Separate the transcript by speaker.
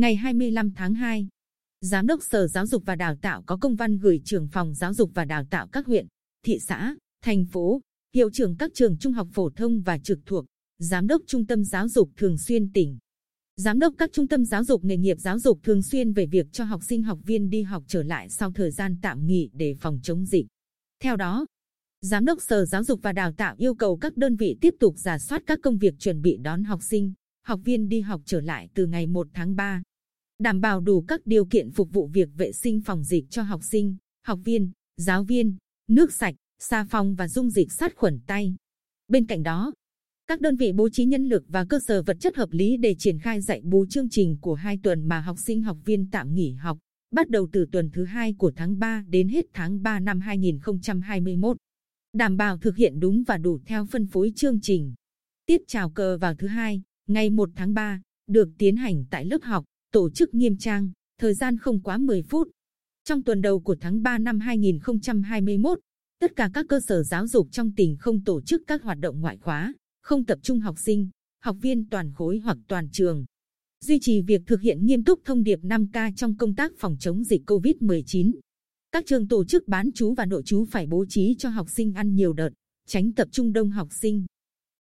Speaker 1: Ngày 25 tháng 2, Giám đốc Sở Giáo dục và Đào tạo có công văn gửi trưởng phòng giáo dục và đào tạo các huyện, thị xã, thành phố, hiệu trưởng các trường trung học phổ thông và trực thuộc, giám đốc trung tâm giáo dục thường xuyên tỉnh, giám đốc các trung tâm giáo dục nghề nghiệp giáo dục thường xuyên về việc cho học sinh học viên đi học trở lại sau thời gian tạm nghỉ để phòng chống dịch. Theo đó, Giám đốc Sở Giáo dục và Đào tạo yêu cầu các đơn vị tiếp tục giả soát các công việc chuẩn bị đón học sinh, học viên đi học trở lại từ ngày 1 tháng 3, đảm bảo đủ các điều kiện phục vụ việc vệ sinh phòng dịch cho học sinh, học viên, giáo viên, nước sạch, xà phòng và dung dịch sát khuẩn tay. Bên cạnh đó, các đơn vị bố trí nhân lực và cơ sở vật chất hợp lý để triển khai dạy bù chương trình của hai tuần mà học sinh học viên tạm nghỉ học, bắt đầu từ tuần thứ hai của tháng 3 đến hết tháng 3 năm 2021. Đảm bảo thực hiện đúng và đủ theo phân phối chương trình. Tiết chào cờ vào thứ hai, ngày 1 tháng 3, được tiến hành tại lớp học, tổ chức nghiêm trang, thời gian không quá 10 phút. Trong tuần đầu của tháng 3 năm 2021, tất cả các cơ sở giáo dục trong tỉnh không tổ chức các hoạt động ngoại khóa, không tập trung học sinh, học viên toàn khối hoặc toàn trường. Duy trì việc thực hiện nghiêm túc thông điệp 5K trong công tác phòng chống dịch COVID-19. Các trường tổ chức bán chú và nội chú phải bố trí cho học sinh ăn nhiều đợt, tránh tập trung đông học sinh.